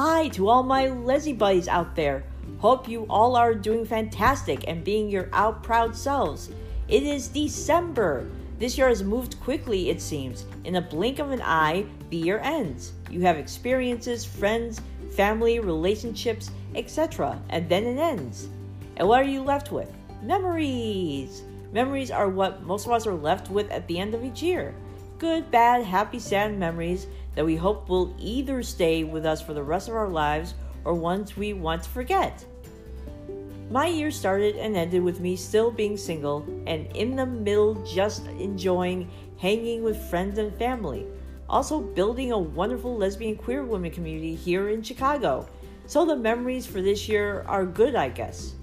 Hi to all my leslie buddies out there. Hope you all are doing fantastic and being your out proud selves. It is December. This year has moved quickly, it seems. In a blink of an eye, the year ends. You have experiences, friends, family, relationships, etc., and then it ends. And what are you left with? Memories. Memories are what most of us are left with at the end of each year. Good, bad, happy, sad memories that we hope will either stay with us for the rest of our lives or ones we want to forget. My year started and ended with me still being single and in the middle just enjoying hanging with friends and family. Also, building a wonderful lesbian queer women community here in Chicago. So, the memories for this year are good, I guess.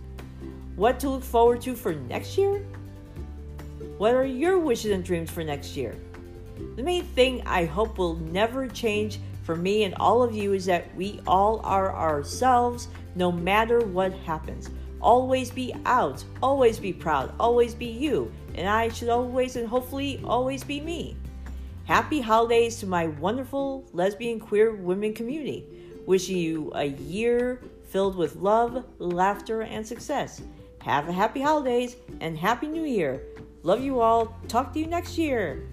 What to look forward to for next year? What are your wishes and dreams for next year? The main thing I hope will never change for me and all of you is that we all are ourselves no matter what happens. Always be out, always be proud, always be you, and I should always and hopefully always be me. Happy holidays to my wonderful lesbian queer women community. Wishing you a year filled with love, laughter, and success. Have a happy holidays and happy new year. Love you all. Talk to you next year.